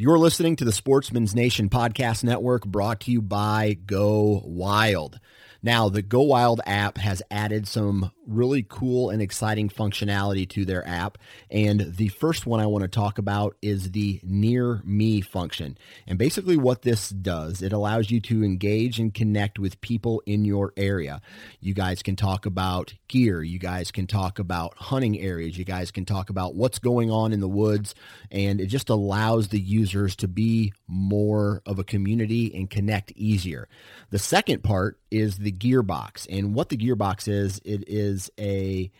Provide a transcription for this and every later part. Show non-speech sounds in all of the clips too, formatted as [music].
You're listening to the Sportsman's Nation Podcast Network brought to you by Go Wild. Now, the Go Wild app has added some really cool and exciting functionality to their app. And the first one I want to talk about is the Near Me function. And basically, what this does, it allows you to engage and connect with people in your area. You guys can talk about gear. You guys can talk about hunting areas. You guys can talk about what's going on in the woods. And it just allows the users to be more of a community and connect easier. The second part is the gearbox. And what the gearbox is, it is a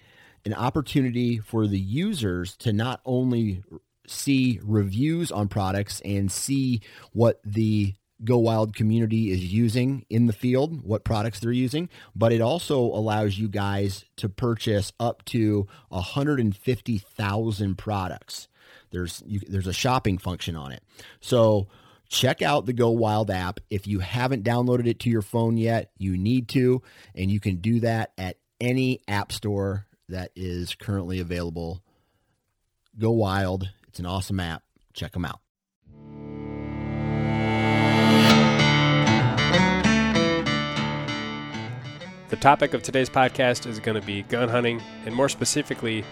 an opportunity for the users to not only see reviews on products and see what the Go Wild community is using in the field, what products they're using, but it also allows you guys to purchase up to 150,000 products. There's you, there's a shopping function on it. So check out the Go Wild app. If you haven't downloaded it to your phone yet, you need to, and you can do that at any app store that is currently available. Go Wild. It's an awesome app. Check them out. The topic of today's podcast is going to be gun hunting, and more specifically,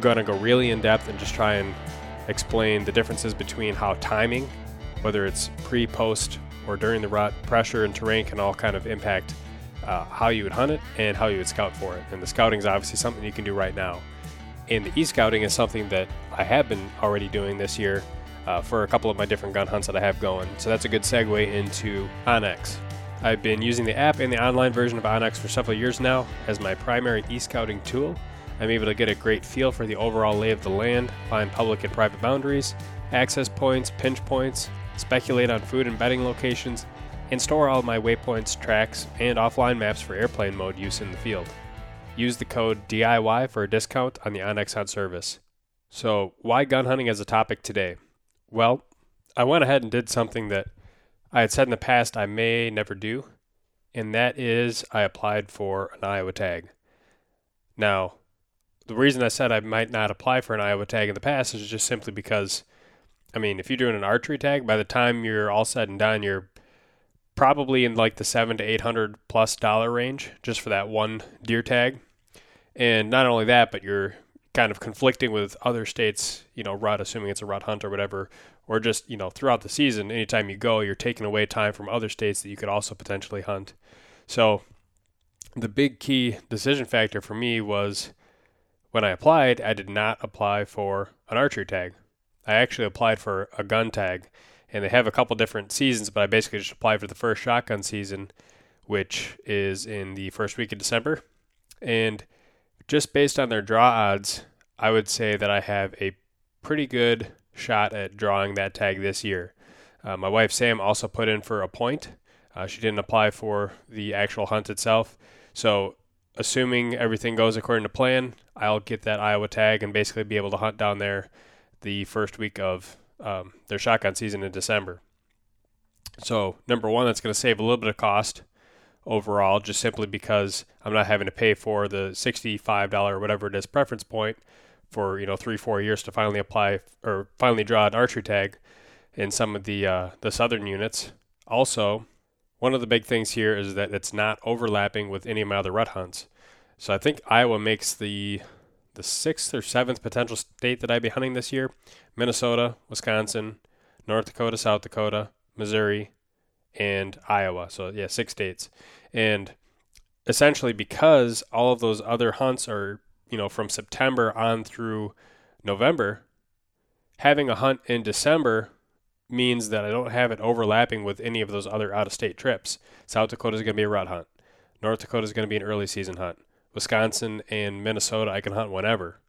going to go really in depth and just try and explain the differences between how timing whether it's pre, post, or during the rut, pressure and terrain can all kind of impact uh, how you would hunt it and how you would scout for it. And the scouting is obviously something you can do right now. And the e-scouting is something that I have been already doing this year uh, for a couple of my different gun hunts that I have going. So that's a good segue into onX. I've been using the app and the online version of onX for several years now as my primary e-scouting tool. I'm able to get a great feel for the overall lay of the land, find public and private boundaries, access points, pinch points, speculate on food and bedding locations, and store all my waypoints, tracks, and offline maps for airplane mode use in the field. Use the code DIY for a discount on the onX Hunt service. So, why gun hunting as a topic today? Well, I went ahead and did something that I had said in the past I may never do, and that is I applied for an Iowa tag. Now, the reason I said I might not apply for an Iowa tag in the past is just simply because I mean, if you're doing an archery tag, by the time you're all said and done, you're probably in like the seven to eight hundred plus dollar range just for that one deer tag. And not only that, but you're kind of conflicting with other states, you know, rut, assuming it's a rut hunt or whatever, or just, you know, throughout the season, anytime you go, you're taking away time from other states that you could also potentially hunt. So the big key decision factor for me was when I applied, I did not apply for an archery tag. I actually applied for a gun tag, and they have a couple different seasons, but I basically just applied for the first shotgun season, which is in the first week of December. And just based on their draw odds, I would say that I have a pretty good shot at drawing that tag this year. Uh, my wife Sam also put in for a point. Uh, she didn't apply for the actual hunt itself. So, assuming everything goes according to plan, I'll get that Iowa tag and basically be able to hunt down there the first week of um, their shotgun season in December. So, number one, that's going to save a little bit of cost overall, just simply because I'm not having to pay for the $65 or whatever it is preference point for you know three four years to finally apply or finally draw an archery tag in some of the uh, the southern units. Also, one of the big things here is that it's not overlapping with any of my other rut hunts. So I think Iowa makes the the sixth or seventh potential state that I'd be hunting this year Minnesota, Wisconsin, North Dakota, South Dakota, Missouri, and Iowa. So, yeah, six states. And essentially, because all of those other hunts are, you know, from September on through November, having a hunt in December means that I don't have it overlapping with any of those other out of state trips. South Dakota is going to be a rut hunt. North Dakota is going to be an early season hunt. Wisconsin and Minnesota, I can hunt whenever.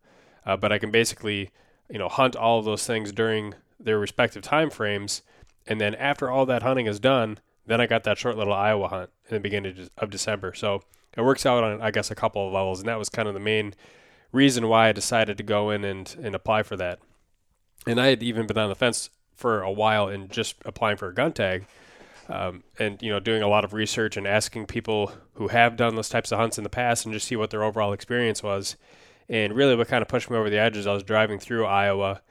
Uh, but I can basically, you know, hunt all of those things during their respective time frames, and then after all that hunting is done, then I got that short little Iowa hunt in the beginning of December. So it works out on, I guess, a couple of levels, and that was kind of the main reason why I decided to go in and, and apply for that. And I had even been on the fence for a while in just applying for a gun tag um, and you know doing a lot of research and asking people who have done those types of hunts in the past and just see what their overall experience was. And really, what kind of pushed me over the edge is I was driving through Iowa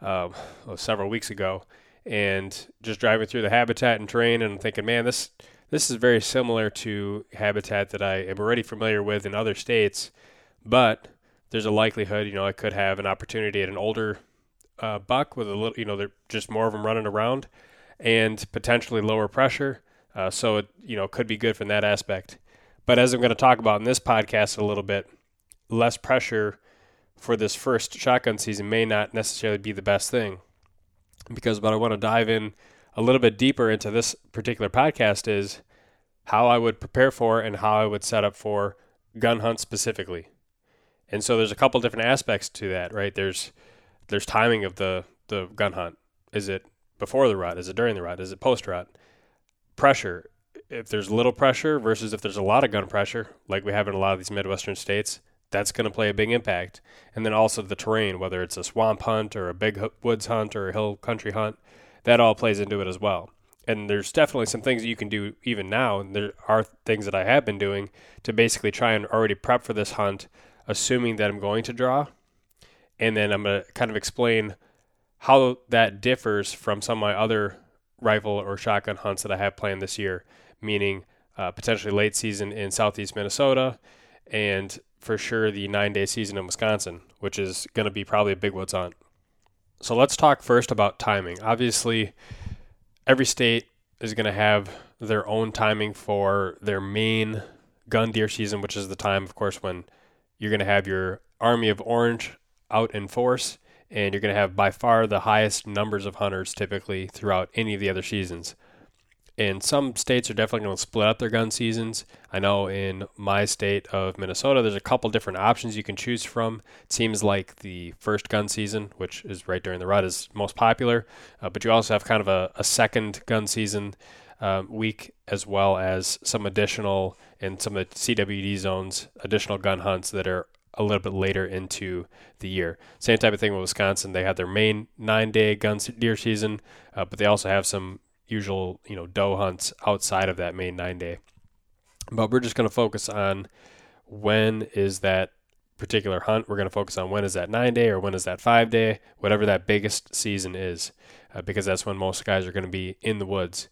uh, several weeks ago, and just driving through the habitat and terrain and thinking, man, this this is very similar to habitat that I am already familiar with in other states, but there's a likelihood, you know, I could have an opportunity at an older uh, buck with a little, you know, they're just more of them running around and potentially lower pressure. Uh, so it, you know, could be good from that aspect. But as I'm going to talk about in this podcast a little bit, less pressure for this first shotgun season may not necessarily be the best thing. Because what I want to dive in a little bit deeper into this particular podcast is how I would prepare for and how I would set up for gun hunts specifically. And so there's a couple different aspects to that, right? There's there's timing of the the gun hunt. Is it before the rut? Is it during the rut? Is it post rut? Pressure. If there's little pressure versus if there's a lot of gun pressure, like we have in a lot of these Midwestern states, that's going to play a big impact. And then also the terrain, whether it's a swamp hunt or a big woods hunt or a hill country hunt, that all plays into it as well. And there's definitely some things that you can do even now. And there are things that I have been doing to basically try and already prep for this hunt, assuming that I'm going to draw. And then I'm going to kind of explain how that differs from some of my other rifle or shotgun hunts that I have planned this year, meaning uh, potentially late season in southeast Minnesota and for sure the nine day season in Wisconsin, which is going to be probably a big woods hunt. So let's talk first about timing. Obviously, every state is going to have their own timing for their main gun deer season, which is the time, of course, when you're going to have your army of orange out in force, and you're going to have by far the highest numbers of hunters typically throughout any of the other seasons and some states are definitely going to split up their gun seasons. I know in my state of Minnesota, there's a couple different options you can choose from. It seems like the first gun season, which is right during the rut, is most popular, uh, but you also have kind of a, a second gun season um, week as well as some additional in some of the CWD zones, additional gun hunts that are a little bit later into the year. Same type of thing with Wisconsin. They have their main nine day gun deer season, uh, but they also have some usual, you know, doe hunts outside of that main nine day. But we're just going to focus on when is that particular hunt. We're going to focus on when is that nine day or when is that five day, whatever that biggest season is, uh, because that's when most guys are going to be in the woods.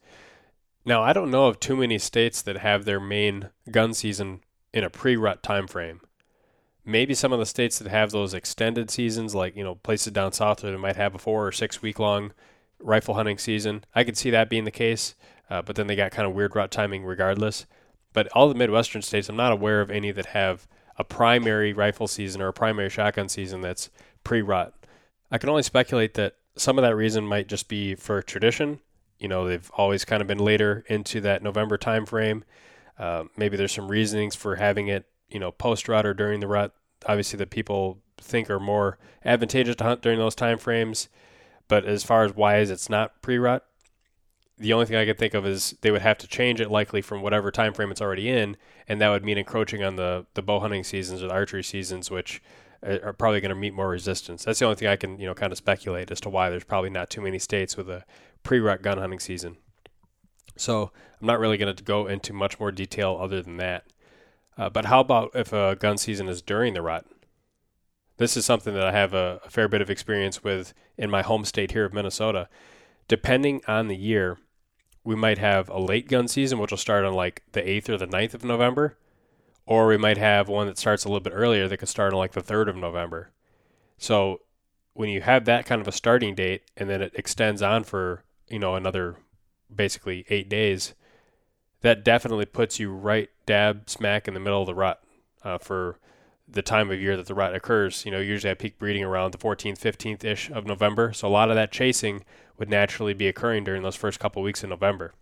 Now, I don't know of too many states that have their main gun season in a pre-rut time frame. Maybe some of the states that have those extended seasons, like you know places down south, they might have a four or six week long rifle hunting season. I could see that being the case, uh, but then they got kind of weird rut timing regardless. But all the Midwestern states, I'm not aware of any that have a primary rifle season or a primary shotgun season that's pre rut. I can only speculate that some of that reason might just be for tradition. You know, they've always kind of been later into that November time frame. Uh, maybe there's some reasonings for having it, you know, post rut or during the rut. Obviously, that people think are more advantageous to hunt during those time frames. But as far as why is it's not pre-rut, the only thing I could think of is they would have to change it likely from whatever time frame it's already in, and that would mean encroaching on the the bow hunting seasons or the archery seasons, which uh, are probably going to meet more resistance. That's the only thing I can you know kind of speculate as to why there's probably not too many states with a pre-rut gun hunting season. So I'm not really going to go into much more detail other than that. Uh, but how about if a gun season is during the rut? This is something that I have a, a fair bit of experience with in my home state here of Minnesota. Depending on the year, we might have a late gun season, which will start on like the 8th or the 9th of November, or we might have one that starts a little bit earlier that could start on like the 3rd of November. So when you have that kind of a starting date and then it extends on for, you know, another basically eight days, that definitely puts you right dab smack in the middle of the rut uh, for the time of year that the rut occurs. You know, usually I peak breeding around the 14th, 15th ish of November. So a lot of that chasing would naturally be occurring during those first couple of weeks in November,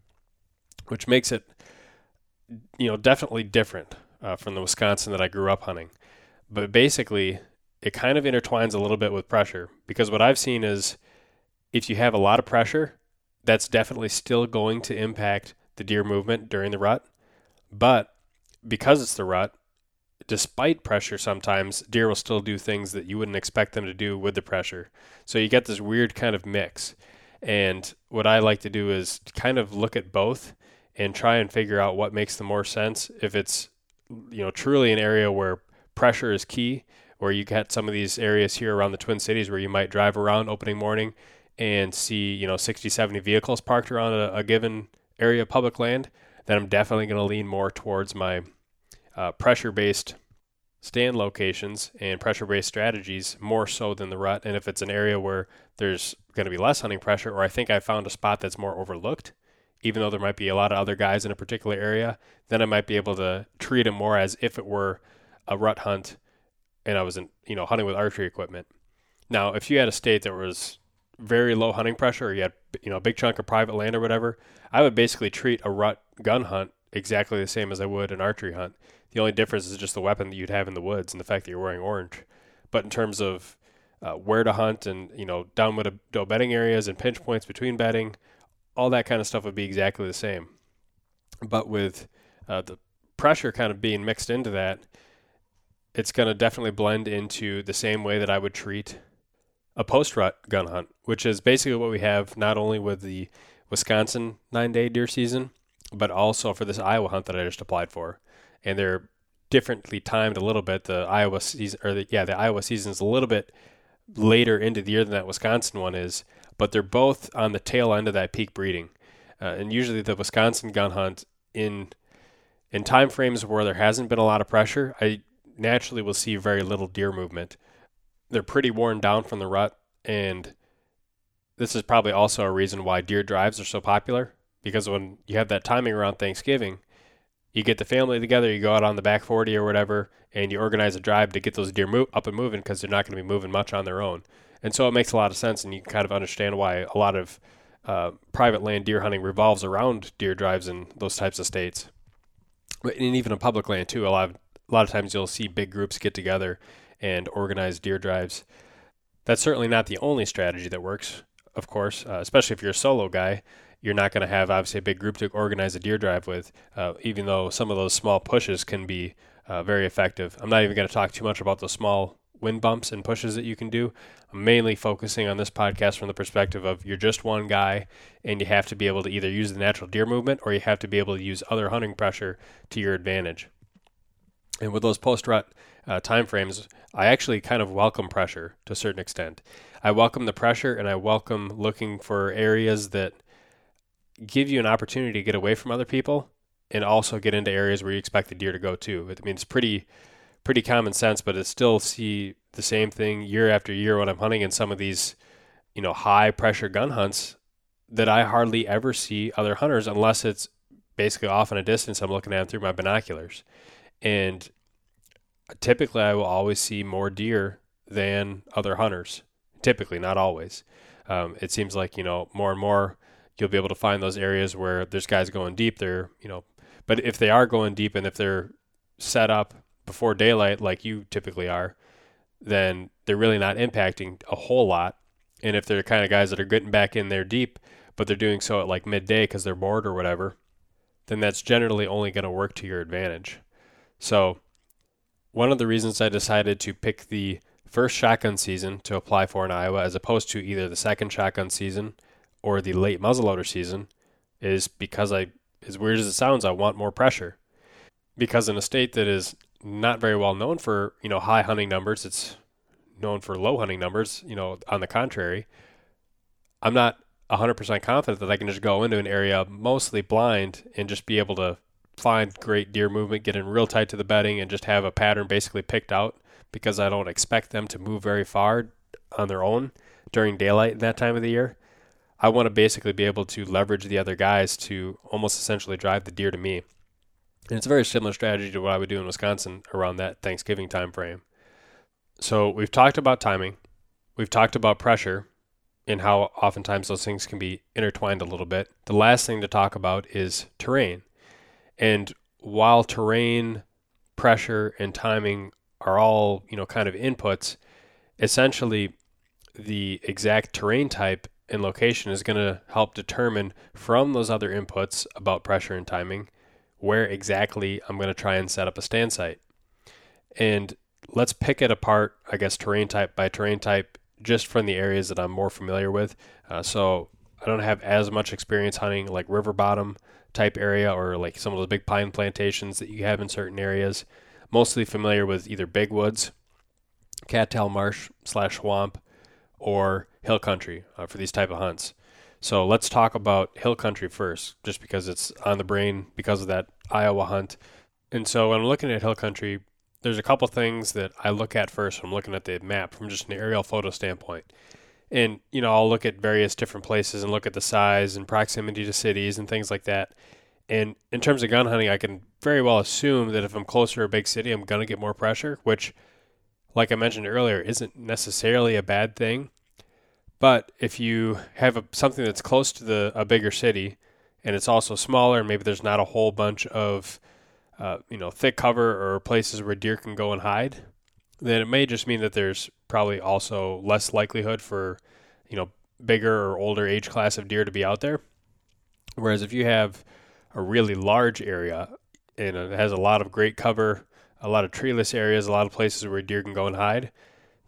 which makes it, you know, definitely different uh, from the Wisconsin that I grew up hunting. But basically, it kind of intertwines a little bit with pressure because what I've seen is if you have a lot of pressure, that's definitely still going to impact the deer movement during the rut. But because it's the rut, despite pressure sometimes deer will still do things that you wouldn't expect them to do with the pressure. So you get this weird kind of mix. And what i like to do is kind of look at both and try and figure out what makes the more sense. If it's you know truly an area where pressure is key where you get some of these areas here around the twin cities where you might drive around opening morning and see, you know, 60, 70 vehicles parked around a, a given area of public land, then I'm definitely going to lean more towards my uh, pressure based stand locations and pressure based strategies more so than the rut. And if it's an area where there's going to be less hunting pressure, or I think I found a spot that's more overlooked, even though there might be a lot of other guys in a particular area, then I might be able to treat it more as if it were a rut hunt and I was in, you know, hunting with archery equipment. Now, if you had a state that was very low hunting pressure, or you had, you know, a big chunk of private land or whatever, I would basically treat a rut gun hunt exactly the same as I would an archery hunt. The only difference is just the weapon that you'd have in the woods and the fact that you're wearing orange. But in terms of uh, where to hunt and you know downwind of bedding areas and pinch points between bedding, all that kind of stuff would be exactly the same. But with uh, the pressure kind of being mixed into that, it's going to definitely blend into the same way that I would treat a post rut gun hunt, which is basically what we have not only with the Wisconsin nine day deer season, but also for this Iowa hunt that I just applied for. And they're differently timed a little bit. The Iowa season, or the, yeah, the Iowa season is a little bit later into the year than that Wisconsin one is, but they're both on the tail end of that peak breeding. Uh, and usually the Wisconsin gun hunt in in time frames where there hasn't been a lot of pressure, I naturally will see very little deer movement. They're pretty worn down from the rut, and this is probably also a reason why deer drives are so popular. Because when you have that timing around Thanksgiving, you get the family together, you go out on the back 40 or whatever, and you organize a drive to get those deer up and moving because they're not going to be moving much on their own. And so it makes a lot of sense, and you kind of understand why a lot of uh, private land deer hunting revolves around deer drives in those types of states. And even in public land too, a lot of a lot of times you'll see big groups get together and organize deer drives. That's certainly not the only strategy that works, of course, uh, especially if you're a solo guy. You're not going to have obviously a big group to organize a deer drive with, uh, even though some of those small pushes can be uh, very effective. I'm not even going to talk too much about the small wind bumps and pushes that you can do. I'm mainly focusing on this podcast from the perspective of you're just one guy and you have to be able to either use the natural deer movement or you have to be able to use other hunting pressure to your advantage. And with those post rut uh, time frames, I actually kind of welcome pressure to a certain extent. I welcome the pressure and I welcome looking for areas that give you an opportunity to get away from other people and also get into areas where you expect the deer to go to. I mean, it's pretty pretty common sense, but I still see the same thing year after year when I'm hunting in some of these, you know, high pressure gun hunts that I hardly ever see other hunters unless it's basically off in a distance I'm looking at through my binoculars. And typically I will always see more deer than other hunters. Typically, not always. Um, it seems like, you know, more and more you'll be able to find those areas where there's guys going deep They're you know, but if they are going deep and if they're set up before daylight like you typically are, then they're really not impacting a whole lot. And if they're the kind of guys that are getting back in there deep, but they're doing so at like midday because they're bored or whatever, then that's generally only going to work to your advantage. So, one of the reasons I decided to pick the first shotgun season to apply for in Iowa as opposed to either the second shotgun season or the late muzzleloader season is because I, as weird as it sounds, I want more pressure. Because in a state that is not very well known for you know high hunting numbers. It's known for low hunting numbers. You know, on the contrary, I'm not 100% confident that I can just go into an area mostly blind and just be able to find great deer movement, get in real tight to the bedding, and just have a pattern basically picked out because I don't expect them to move very far on their own during daylight that time of the year. I want to basically be able to leverage the other guys to almost essentially drive the deer to me. And it's a very similar strategy to what I would do in Wisconsin around that Thanksgiving time frame. So we've talked about timing, we've talked about pressure and how oftentimes those things can be intertwined a little bit. The last thing to talk about is terrain. And while terrain, pressure, and timing are all, you know, kind of inputs, essentially the exact terrain type and location is going to help determine from those other inputs about pressure and timing where exactly I'm going to try and set up a stand site. And let's pick it apart, I guess, terrain type by terrain type, just from the areas that I'm more familiar with. Uh, so I don't have as much experience hunting like river bottom type area or like some of those big pine plantations that you have in certain areas. Mostly familiar with either big woods, cattail marsh slash swamp, or hill country uh, for these type of hunts. So let's talk about hill country first, just because it's on the brain because of that Iowa hunt. And so when I'm looking at hill country, there's a couple things that I look at first when I'm looking at the map from just an aerial photo standpoint. And, you know, I'll look at various different places and look at the size and proximity to cities and things like that. And in terms of gun hunting, I can very well assume that if I'm closer to a big city, I'm going to get more pressure, which, like I mentioned earlier, isn't necessarily a bad thing. But if you have a, something that's close to the a bigger city, and it's also smaller, maybe there's not a whole bunch of, uh, you know, thick cover or places where deer can go and hide, then it may just mean that there's probably also less likelihood for, you know, bigger or older age class of deer to be out there. Whereas if you have a really large area and it has a lot of great cover, a lot of treeless areas, a lot of places where deer can go and hide,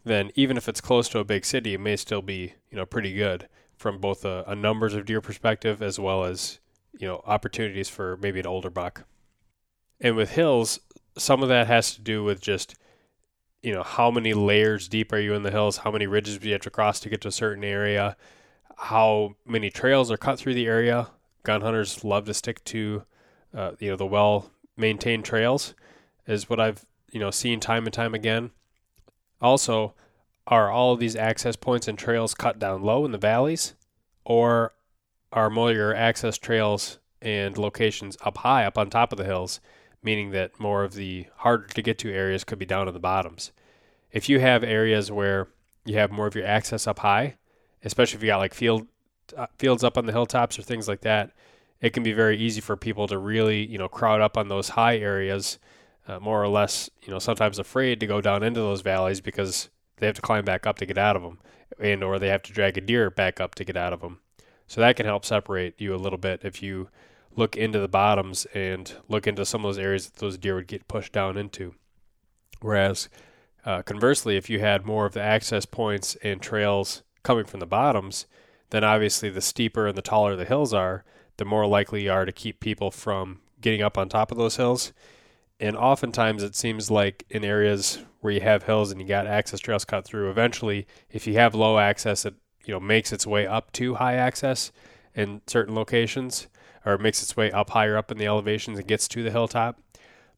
then even if it's close to a big city, it may still be you know pretty good from both a, a numbers of deer perspective as well as you know opportunities for maybe an older buck. And with hills, some of that has to do with just you know how many layers deep are you in the hills, how many ridges do you have to cross to get to a certain area, how many trails are cut through the area, gun hunters love to stick to, uh, you know, the well maintained trails, is what I've you know seen time and time again. Also, are all of these access points and trails cut down low in the valleys, or are more your access trails and locations up high, up on top of the hills, meaning that more of the harder to get to areas could be down in the bottoms. If you have areas where you have more of your access up high, especially if you got like field uh, fields up on the hilltops or things like that, it can be very easy for people to really, you know, crowd up on those high areas, uh, more or less, you know, sometimes afraid to go down into those valleys because they have to climb back up to get out of them, and or they have to drag a deer back up to get out of them. So that can help separate you a little bit if you look into the bottoms and look into some of those areas that those deer would get pushed down into. Whereas, uh, conversely, if you had more of the access points and trails coming from the bottoms, then obviously the steeper and the taller the hills are, the more likely you are to keep people from getting up on top of those hills. And oftentimes it seems like in areas where you have hills and you got access trails cut through, eventually if you have low access it you know makes its way up to high access in certain locations or makes its way up higher up in the elevations and gets to the hilltop.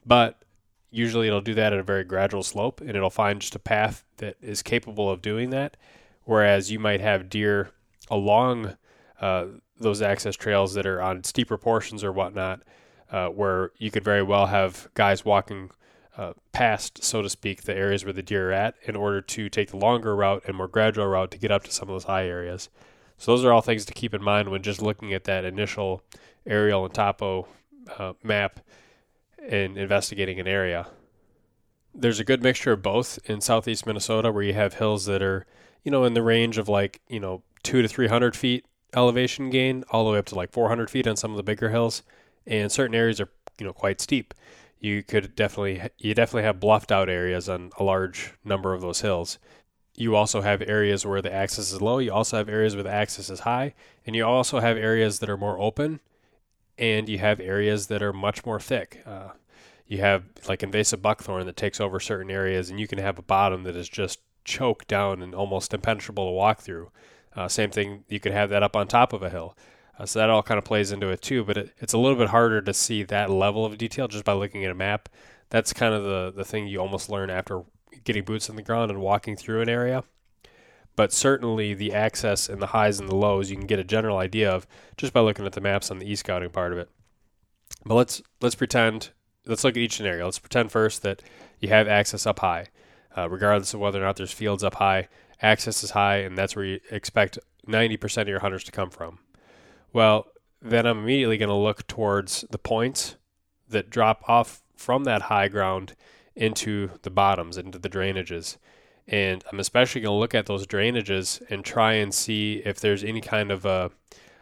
But usually it'll do that at a very gradual slope and it'll find just a path that is capable of doing that. Whereas you might have deer along uh, those access trails that are on steeper portions or whatnot, uh, where you could very well have guys walking uh, past, so to speak, the areas where the deer are at in order to take the longer route and more gradual route to get up to some of those high areas. So those are all things to keep in mind when just looking at that initial aerial and topo uh, map and investigating an area. There's a good mixture of both in southeast Minnesota where you have hills that are, you know, in the range of like, you know, two to 300 feet elevation gain, all the way up to like 400 feet on some of the bigger hills. And certain areas are, you know, quite steep. You could definitely, you definitely have bluffed out areas on a large number of those hills. You also have areas where the axis is low. You also have areas where the axis is high. And you also have areas that are more open. And you have areas that are much more thick. Uh, you have like invasive buckthorn that takes over certain areas, and you can have a bottom that is just choked down and almost impenetrable to walk through. Uh, same thing, you could have that up on top of a hill. Uh, so that all kind of plays into it too, but it, it's a little bit harder to see that level of detail just by looking at a map. That's kind of the, the thing you almost learn after getting boots on the ground and walking through an area. But certainly the access and the highs and the lows you can get a general idea of just by looking at the maps on the e-scouting part of it. But let's let's pretend let's look at each scenario. Let's pretend first that you have access up high, uh, regardless of whether or not there's fields up high access is high, and that's where you expect 90% of your hunters to come from. Well, then I'm immediately going to look towards the points that drop off from that high ground into the bottoms, into the drainages. And I'm especially going to look at those drainages and try and see if there's any kind of a,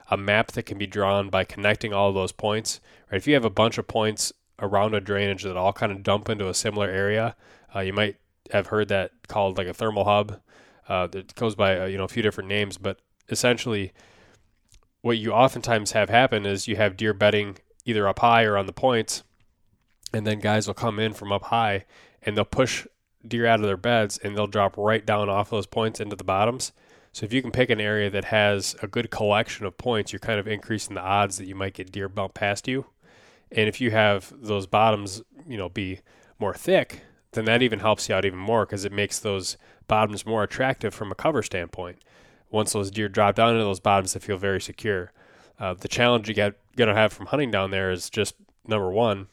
a map that can be drawn by connecting all those points. Right? If you have a bunch of points around a drainage that all kind of dump into a similar area, uh, you might have heard that called like a thermal hub. Uh, it goes by uh, you know a few different names, but essentially, what you oftentimes have happen is you have deer bedding either up high or on the points, and then guys will come in from up high and they'll push deer out of their beds and they'll drop right down off those points into the bottoms. So if you can pick an area that has a good collection of points, you're kind of increasing the odds that you might get deer bump past you. And if you have those bottoms, you know, be more thick, then that even helps you out even more because it makes those bottoms more attractive from a cover standpoint. Once those deer drop down into those bottoms, they feel very secure. Uh, the challenge you get gonna have from hunting down there is just number one,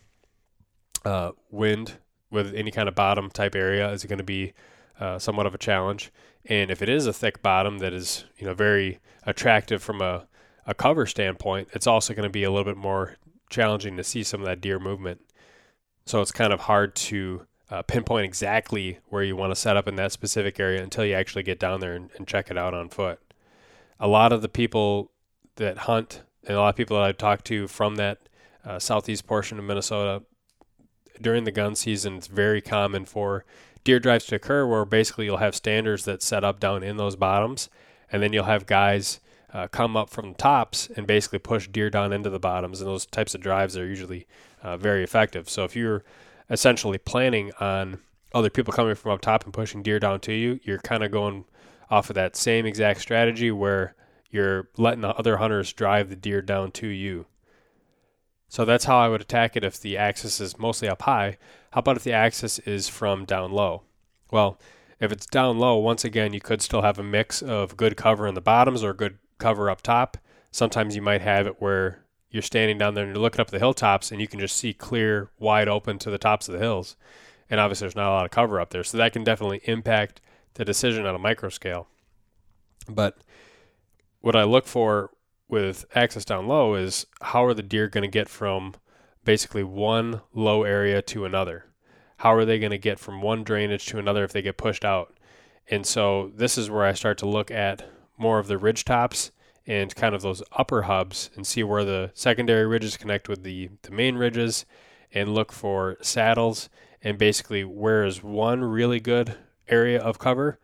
uh, wind with any kind of bottom type area is going to be uh, somewhat of a challenge. And if it is a thick bottom that is you know very attractive from a, a cover standpoint, it's also going to be a little bit more challenging to see some of that deer movement. So it's kind of hard to uh, pinpoint exactly where you want to set up in that specific area until you actually get down there and, and check it out on foot. A lot of the people that hunt and a lot of people that I've talked to from that uh, southeast portion of Minnesota during the gun season, it's very common for deer drives to occur where basically you'll have standers that set up down in those bottoms, and then you'll have guys uh, come up from the tops and basically push deer down into the bottoms. And those types of drives are usually uh, very effective. So if you're essentially planning on other people coming from up top and pushing deer down to you, you're kind of going off of that same exact strategy where you're letting the other hunters drive the deer down to you. So that's how I would attack it if the axis is mostly up high. How about if the axis is from down low? Well, if it's down low, once again, you could still have a mix of good cover in the bottoms or good cover up top. Sometimes you might have it where you're standing down there and you're looking up the hilltops and you can just see clear, wide open to the tops of the hills. And obviously, there's not a lot of cover up there. So that can definitely impact the decision on a micro scale. But what I look for with access down low is how are the deer going to get from basically one low area to another? How are they going to get from one drainage to another if they get pushed out? And so this is where I start to look at more of the ridge tops and kind of those upper hubs and see where the secondary ridges connect with the, the main ridges and look for saddles and basically where is one really good area of cover,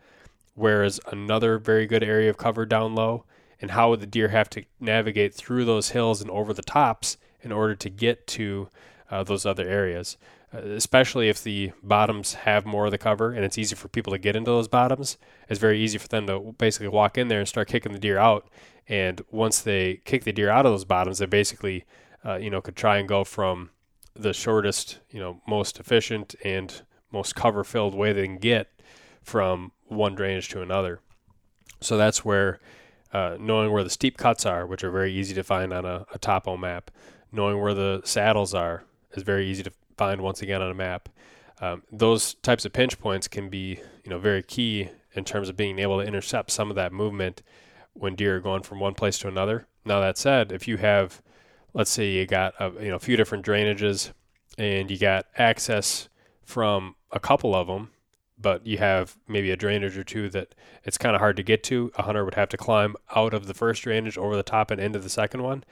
where is another very good area of cover down low, and how would the deer have to navigate through those hills and over the tops in order to get to uh, those other areas. Uh, especially if the bottoms have more of the cover and it's easy for people to get into those bottoms, it's very easy for them to basically walk in there and start kicking the deer out. And once they kick the deer out of those bottoms, they basically, uh, you know, could try and go from the shortest, you know, most efficient and most cover filled way they can get from one drainage to another. So that's where uh, knowing where the steep cuts are, which are very easy to find on a, a topo map, knowing where the saddles are is very easy to find once again on a map. Um, those types of pinch points can be, you know, very key in terms of being able to intercept some of that movement when deer are going from one place to another. Now that said, if you have, let's say you got a, you know a few different drainages and you got access from a couple of them, but you have maybe a drainage or two that it's kind of hard to get to. A hunter would have to climb out of the first drainage over the top and into the second one,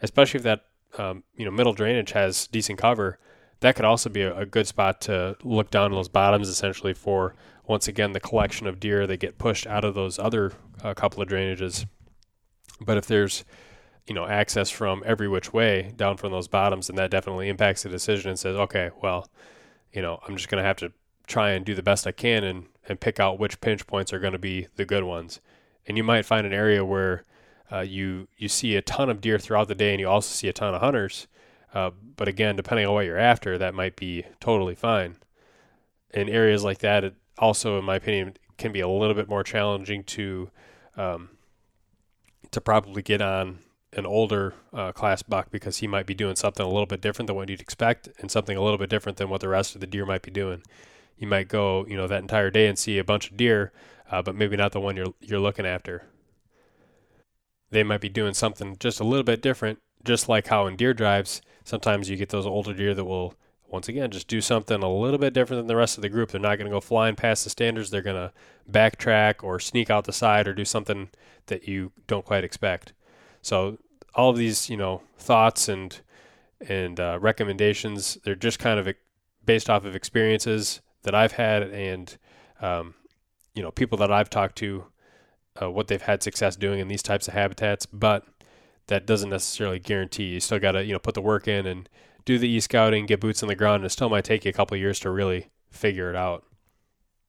especially if that um, you know middle drainage has decent cover. That could also be a, a good spot to look down those bottoms, essentially for once again the collection of deer that get pushed out of those other uh, couple of drainages. But if there's you know access from every which way down from those bottoms, then that definitely impacts the decision and says, okay, well, you know, I'm just going to have to try and do the best I can and, and pick out which pinch points are going to be the good ones. And you might find an area where uh, you you see a ton of deer throughout the day, and you also see a ton of hunters. Uh, but again, depending on what you're after, that might be totally fine. In areas like that, it also, in my opinion, can be a little bit more challenging to um, to probably get on an older uh, class buck because he might be doing something a little bit different than what you'd expect, and something a little bit different than what the rest of the deer might be doing you might go, you know, that entire day and see a bunch of deer, uh, but maybe not the one you're you're looking after. They might be doing something just a little bit different, just like how in deer drives, sometimes you get those older deer that will once again just do something a little bit different than the rest of the group. They're not going to go flying past the standers. They're going to backtrack or sneak out the side or do something that you don't quite expect. So all of these, you know, thoughts and and uh, recommendations, they're just kind of based off of experiences that I've had and um, you know people that I've talked to uh, what they've had success doing in these types of habitats, but that doesn't necessarily guarantee. You still got to you know put the work in and do the e-scouting, get boots on the ground, and it still might take you a couple years to really figure it out.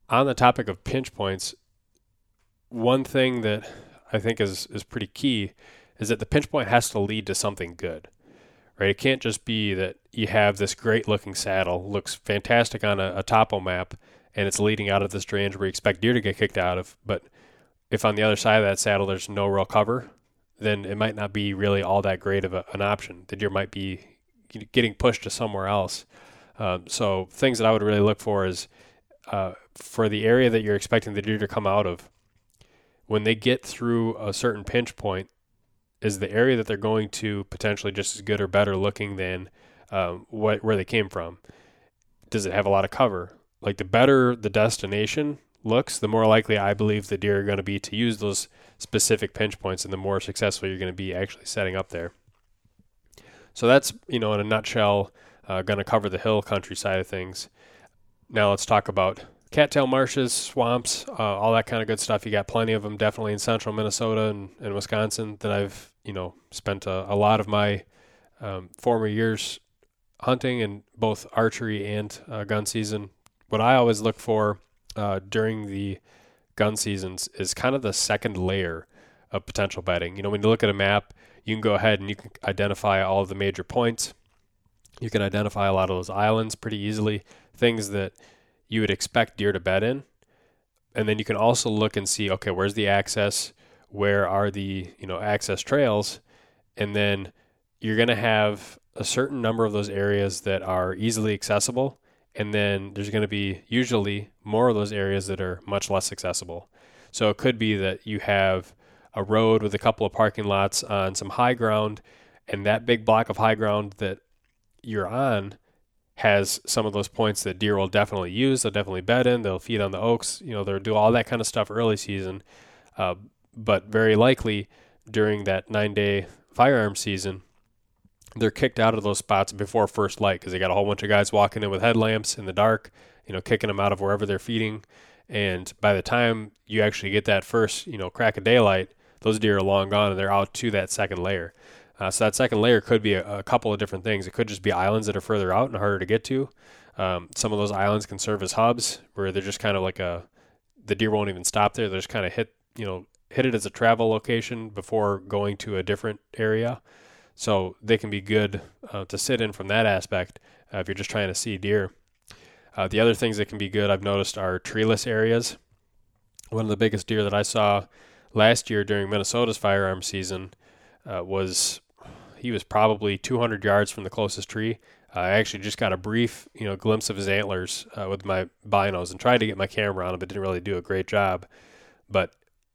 On the topic of pinch points, one thing that I think is is pretty key is that the pinch point has to lead to something good, right? It can't just be that you have this great looking saddle, looks fantastic on a, a topo map, and it's leading out of this drainage where you expect deer to get kicked out of. But if on the other side of that saddle there's no real cover, then it might not be really all that great of a, an option. The deer might be getting pushed to somewhere else. Um, so things that I would really look for is uh, for the area that you're expecting the deer to come out of, when they get through a certain pinch point, is the area that they're going to potentially just as good or better looking than um, what where they came from? Does it have a lot of cover? Like the better the destination looks, the more likely I believe the deer are going to be to use those specific pinch points, and the more successful you're going to be actually setting up there. So that's you know in a nutshell, uh, going to cover the hill country side of things. Now let's talk about cattail marshes, swamps, uh, all that kind of good stuff. You got plenty of them, definitely in central Minnesota and, and Wisconsin that I've you know spent a, a lot of my um, former years hunting in both archery and uh, gun season. What I always look for uh, during the gun seasons is kind of the second layer of potential bedding. You know, when you look at a map, you can go ahead and you can identify all of the major points. You can identify a lot of those islands pretty easily, things that you would expect deer to bed in. And then you can also look and see, okay, where's the access? Where are the, you know, access trails? And then you're going to have a certain number of those areas that are easily accessible. And then there's going to be usually more of those areas that are much less accessible. So it could be that you have a road with a couple of parking lots on some high ground, and that big block of high ground that you're on has some of those points that deer will definitely use. They'll definitely bed in. They'll feed on the oaks. You know, they'll do all that kind of stuff early season. Uh, but very likely during that nine day firearm season, they're kicked out of those spots before first light because they got a whole bunch of guys walking in with headlamps in the dark, you know, kicking them out of wherever they're feeding. And by the time you actually get that first, you know, crack of daylight, those deer are long gone and they're out to that second layer. Uh, so that second layer could be a, a, couple of different things. It could just be islands that are further out and harder to get to. Um, some of those islands can serve as hubs where they're just kind of like a the deer won't even stop there. They just kind of hit you know hit it as a travel location before going to a different area. So they can be good uh, to sit in from that aspect uh, if you're just trying to see deer. Uh, the other things that can be good I've noticed are treeless areas. One of the biggest deer that I saw last year during Minnesota's firearm season uh, was he was probably 200 yards from the closest tree. Uh, I actually just got a brief, you know, glimpse of his antlers uh, with my binos and tried to get my camera on him, but didn't really do a great job. But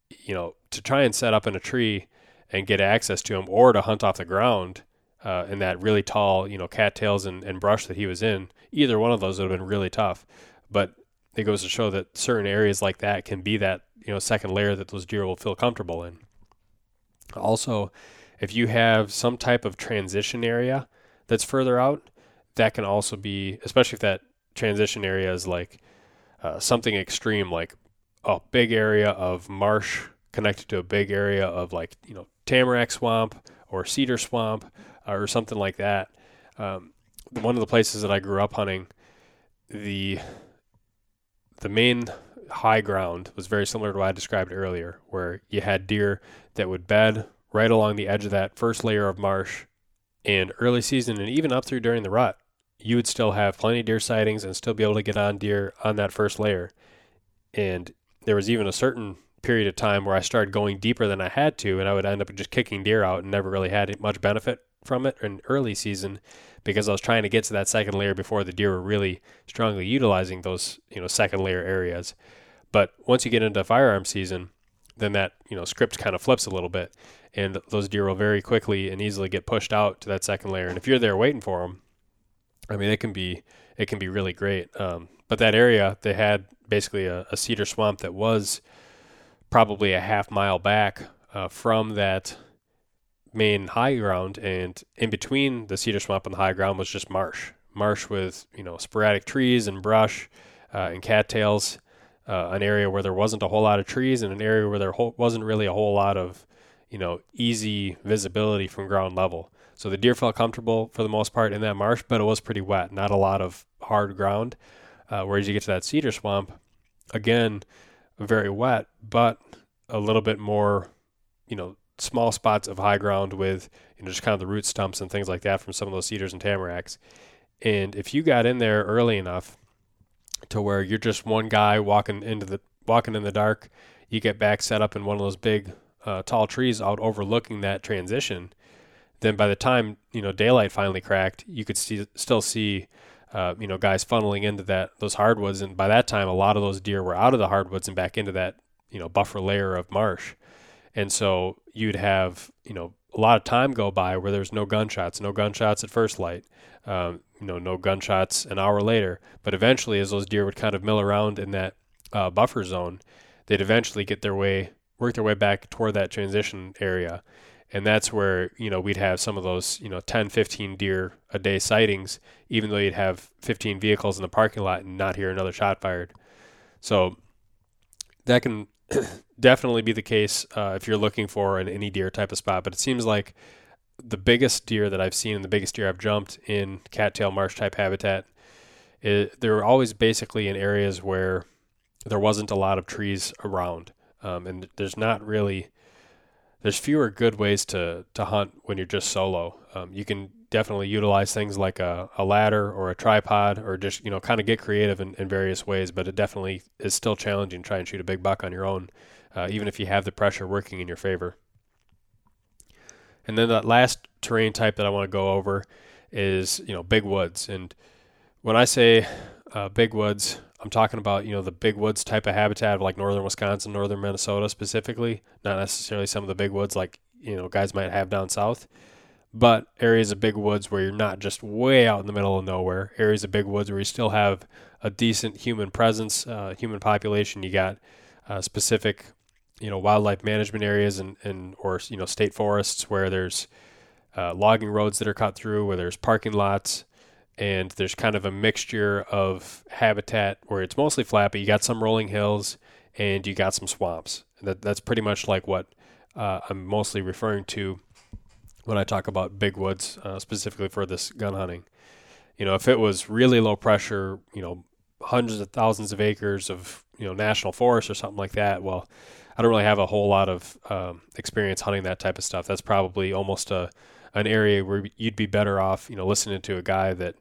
you know, to try and set up in a tree and get access to him, or to hunt off the ground uh, in that really tall, you know, cattails and, and brush that he was in, either one of those would have been really tough. But it goes to show that certain areas like that can be that you know second layer that those deer will feel comfortable in. Also, if you have some type of transition area that's further out, that can also be, especially if that transition area is like uh, something extreme, like a big area of marsh connected to a big area of like, you know, tamarack swamp or cedar swamp uh, or something like that. Um, one of the places that I grew up hunting, the the main high ground was very similar to what I described earlier, where you had deer that would bed right along the edge of that first layer of marsh. And early season and even up through during the rut, you would still have plenty of deer sightings and still be able to get on deer on that first layer. And there was even a certain period of time where I started going deeper than I had to, and I would end up just kicking deer out and never really had much benefit from it in early season because I was trying to get to that second layer before the deer were really strongly utilizing those, you know, second layer areas. But once you get into firearm season, then that, you know, script kind of flips a little bit and those deer will very quickly and easily get pushed out to that second layer. And if you're there waiting for them, I mean, it can be it can be really great. Um, but that area, they had basically a, a, cedar swamp that was probably a half mile back uh, from that main high ground, and in between the cedar swamp and the high ground was just marsh, marsh with you know sporadic trees and brush uh, and cattails. Uh, an area where there wasn't a whole lot of trees, and an area where there ho- wasn't really a whole lot of you know, easy visibility from ground level. So the deer felt comfortable for the most part in that marsh, but it was pretty wet, not a lot of hard ground. Uh, whereas you get to that cedar swamp, again, very wet, but a little bit more, you know, small spots of high ground with you know just kind of the root stumps and things like that from some of those cedars and tamaracks. And if you got in there early enough to where you're just one guy walking into the walking in the dark, you get back set up in one of those big uh, tall trees out overlooking that transition. Then by the time you know daylight finally cracked, you could see, still see uh, you know guys funneling into that those hardwoods, and by that time a lot of those deer were out of the hardwoods and back into that you know buffer layer of marsh, and so you'd have you know a lot of time go by where there's no gunshots, no gunshots at first light, um, you know, no gunshots an hour later. But eventually, as those deer would kind of mill around in that uh, buffer zone, they'd eventually get their way, work their way back toward that transition area. And that's where, you know, we'd have some of those, you know, 10, 15 deer a day sightings, even though you'd have 15 vehicles in the parking lot and not hear another shot fired. So that can [clears throat] definitely be the case uh, if you're looking for an any deer type of spot. But it seems like the biggest deer that I've seen and the biggest deer I've jumped in cattail marsh type habitat, it, they were always basically in areas where there wasn't a lot of trees around, um, and there's not really there's fewer good ways to to hunt when you're just solo. Um, you can definitely utilize things like a, a ladder or a tripod or just you know kind of get creative in, in various ways but it definitely is still challenging to try and shoot a big buck on your own uh, even if you have the pressure working in your favor and then that last terrain type that i want to go over is you know big woods and when i say uh, big woods i'm talking about you know the big woods type of habitat of like northern wisconsin northern minnesota specifically not necessarily some of the big woods like you know guys might have down south but areas of big woods where you're not just way out in the middle of nowhere, areas of big woods where you still have a decent human presence, uh, human population. You got uh, specific, you know, wildlife management areas and, and or you know state forests where there's uh, logging roads that are cut through, where there's parking lots, and there's kind of a mixture of habitat where it's mostly flat, but you got some rolling hills and you got some swamps. That that's pretty much like what uh, I'm mostly referring to when I talk about big woods, uh, specifically for this gun hunting. You know, if it was really low pressure, you know, hundreds of thousands of acres of you know national forest or something like that, well, I don't really have a whole lot of um, experience hunting that type of stuff. That's probably almost a an area where you'd be better off, you know, listening to a guy that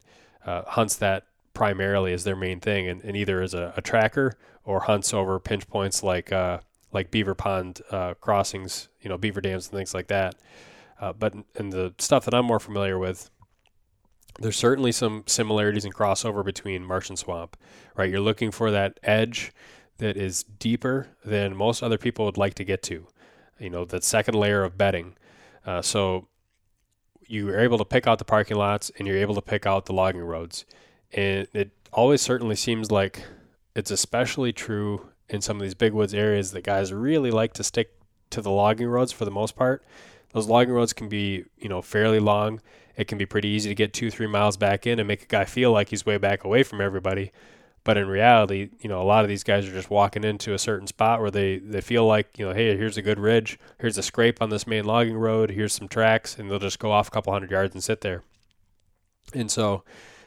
uh, hunts that primarily as their main thing, and, and either as a, a, tracker or hunts over pinch points like uh, like beaver pond uh, crossings, you know, beaver dams and things like that. Uh, but in the stuff that I'm more familiar with, there's certainly some similarities and crossover between marsh and swamp, right? You're looking for that edge that is deeper than most other people would like to get to, you know, that second layer of bedding. Uh, so you are able to pick out the parking lots and you're able to pick out the logging roads. And it always certainly seems like it's especially true in some of these big woods areas that guys really like to stick to the logging roads for the most part those logging roads can be, you know, fairly long. It can be pretty easy to get two, three miles back in and make a guy feel like he's way back away from everybody. But in reality, you know, a lot of these guys are just walking into a certain spot where they, they feel like, you know, hey, here's a good ridge, here's a scrape on this main logging road, here's some tracks, and they'll just go off a couple hundred yards and sit there. And so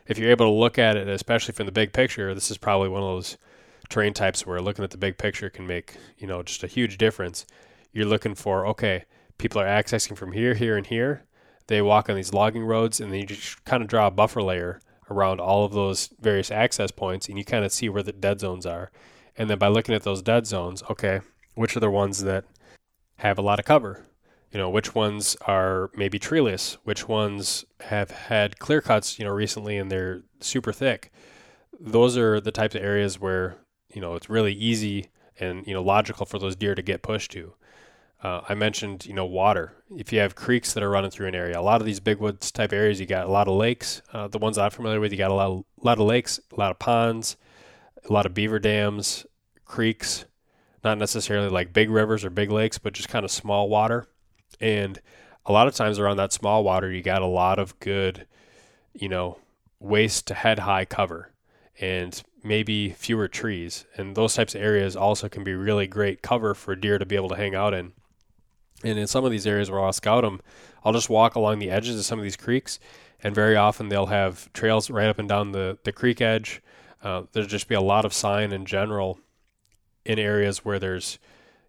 if you're able to look at it, especially from the big picture, this is probably one of those terrain types where looking at the big picture can make, you know, just a huge difference. You're looking for, okay, people are accessing from here, here, and here. They walk on these logging roads, and then you just kind of draw a buffer layer around all of those various access points, and you kind of see where the dead zones are. And then by looking at those dead zones, okay, which are the ones that have a lot of cover? You know, which ones are maybe treeless? Which ones have had clear cuts, you know, recently and they're super thick? Those are the types of areas where, you know, it's really easy and, you know, logical for those deer to get pushed to. Uh, I mentioned, you know, water. If you have creeks that are running through an area, a lot of these big woods type areas, you got a lot of lakes. Uh, the ones I'm familiar with, you got a lot, of, lot of lakes, a lot of ponds, a lot of beaver dams, creeks. Not necessarily like big rivers or big lakes, but just kind of small water. And a lot of times around that small water, you got a lot of good, you know, waist to head high cover, and maybe fewer trees. And those types of areas also can be really great cover for deer to be able to hang out in. And in some of these areas where I'll scout them, I'll just walk along the edges of some of these creeks, and very often they'll have trails right up and down the, the creek edge. Uh, there'll just be a lot of sign in general in areas where there's,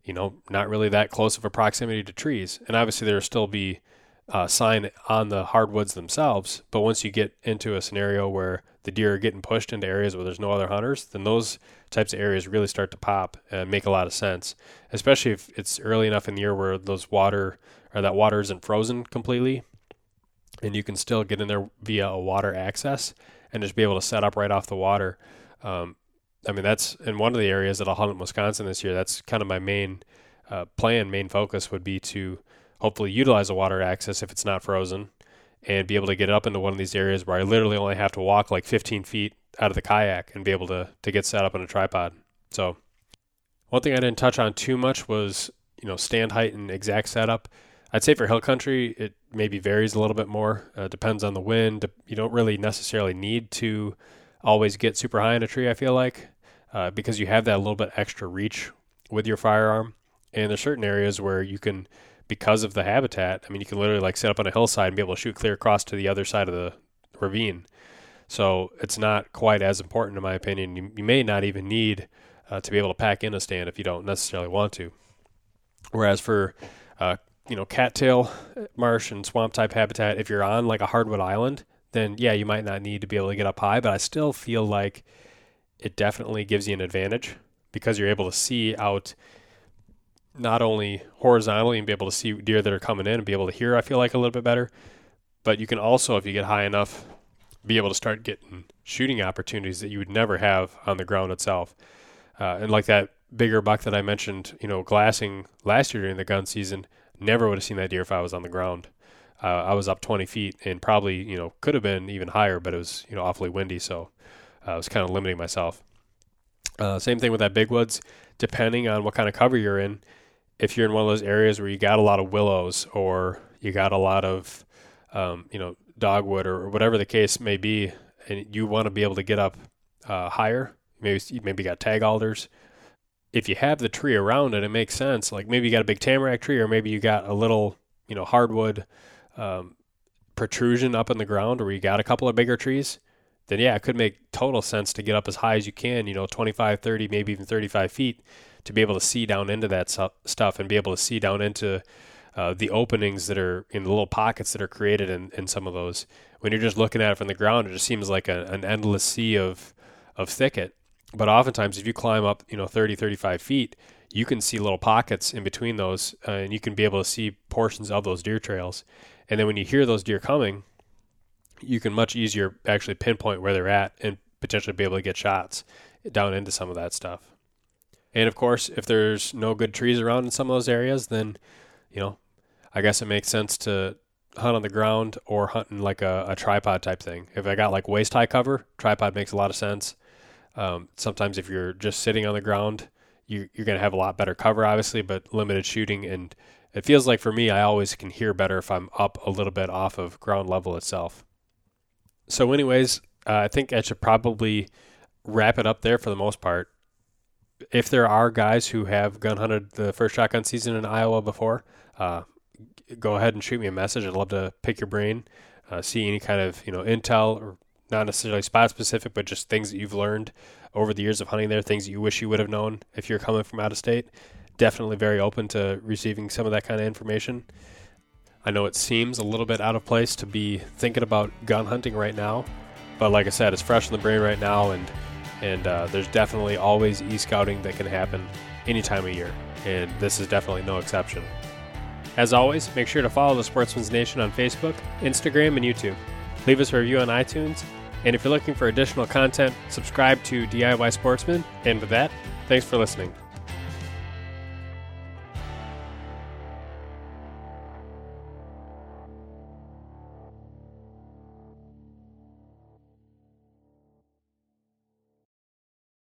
you know, not really that close of a proximity to trees. And obviously, there'll still be uh, sign on the hardwoods themselves. But once you get into a scenario where the deer are getting pushed into areas where there's no other hunters, then those types of areas really start to pop and make a lot of sense, especially if it's early enough in the year where those water or that water isn't frozen completely and you can still get in there via a water access and just be able to set up right off the water. Um, I mean, that's in one of the areas that I'll hunt in Wisconsin this year. That's kind of my main uh, plan, main focus would be to hopefully utilize a water access if it's not frozen and be able to get up into one of these areas where I literally only have to walk like 15 feet out of the kayak and be able to, to get set up on a tripod. So one thing I didn't touch on too much was, you know, stand height and exact setup. I'd say for hill country, it maybe varies a little bit more. Uh, depends on the wind. You don't really necessarily need to always get super high in a tree, I feel like, uh, because you have that little bit extra reach with your firearm. And there's certain areas where you can – because of the habitat. I mean, you can literally like set up on a hillside and be able to shoot clear across to the other side of the ravine. So it's not quite as important, in my opinion. You, you may not even need uh, to be able to pack in a stand if you don't necessarily want to. Whereas for uh, you know cattail marsh and swamp type habitat, if you're on like a hardwood island, then yeah, you might not need to be able to get up high. But I still feel like it definitely gives you an advantage because you're able to see out not only horizontally and be able to see deer that are coming in and be able to hear, I feel like a little bit better, but you can also, if you get high enough, be able to start getting shooting opportunities that you would never have on the ground itself. Uh, and like that bigger buck that I mentioned, you know, glassing last year during the gun season, never would have seen that deer if I was on the ground. Uh, I was up 20 feet and probably, you know, could have been even higher, but it was, you know, awfully windy. So uh, I was kind of limiting myself. Uh, same thing with that big woods, depending on what kind of cover you're in if you're in one of those areas where you got a lot of willows or you got a lot of, um, you know, dogwood or whatever the case may be, and you want to be able to get up uh, higher, maybe you maybe got tag alders. If you have the tree around it, it makes sense. Like maybe you got a big tamarack tree, or maybe you got a little, you know, hardwood um, protrusion up in the ground, or you got a couple of bigger trees. Then yeah, it could make total sense to get up as high as you can. You know, 25, 30, maybe even 35 feet to be able to see down into that stuff and be able to see down into uh, the openings that are in the little pockets that are created in, in some of those. When you're just looking at it from the ground, it just seems like a, an endless sea of, of thicket. But oftentimes, if you climb up, you know, 30, 35 feet, you can see little pockets in between those, uh, and you can be able to see portions of those deer trails. And then when you hear those deer coming, you can much easier actually pinpoint where they're at and potentially be able to get shots down into some of that stuff. And of course, if there's no good trees around in some of those areas, then, you know, I guess it makes sense to hunt on the ground or hunting like a, a tripod type thing. If I got like waist high cover, tripod makes a lot of sense. Um, sometimes if you're just sitting on the ground, you, you're going to have a lot better cover, obviously, but limited shooting. And it feels like for me, I always can hear better if I'm up a little bit off of ground level itself. So, anyways, uh, I think I should probably wrap it up there for the most part if there are guys who have gun hunted the first shotgun season in Iowa before, uh, go ahead and shoot me a message. I'd love to pick your brain, uh, see any kind of you know intel or not necessarily spot specific, but just things that you've learned over the years of hunting there, things that you wish you would have known if you're coming from out of state. Definitely very open to receiving some of that kind of information. I know it seems a little bit out of place to be thinking about gun hunting right now, but like I said, it's fresh in the brain right now, and and uh, there's definitely always e-scouting that can happen any time of year, and this is definitely no exception. As always, make sure to follow the Sportsman's Nation on Facebook, Instagram, and YouTube. Leave us a review on iTunes, and if you're looking for additional content, subscribe to DIY Sportsman. And with that, thanks for listening.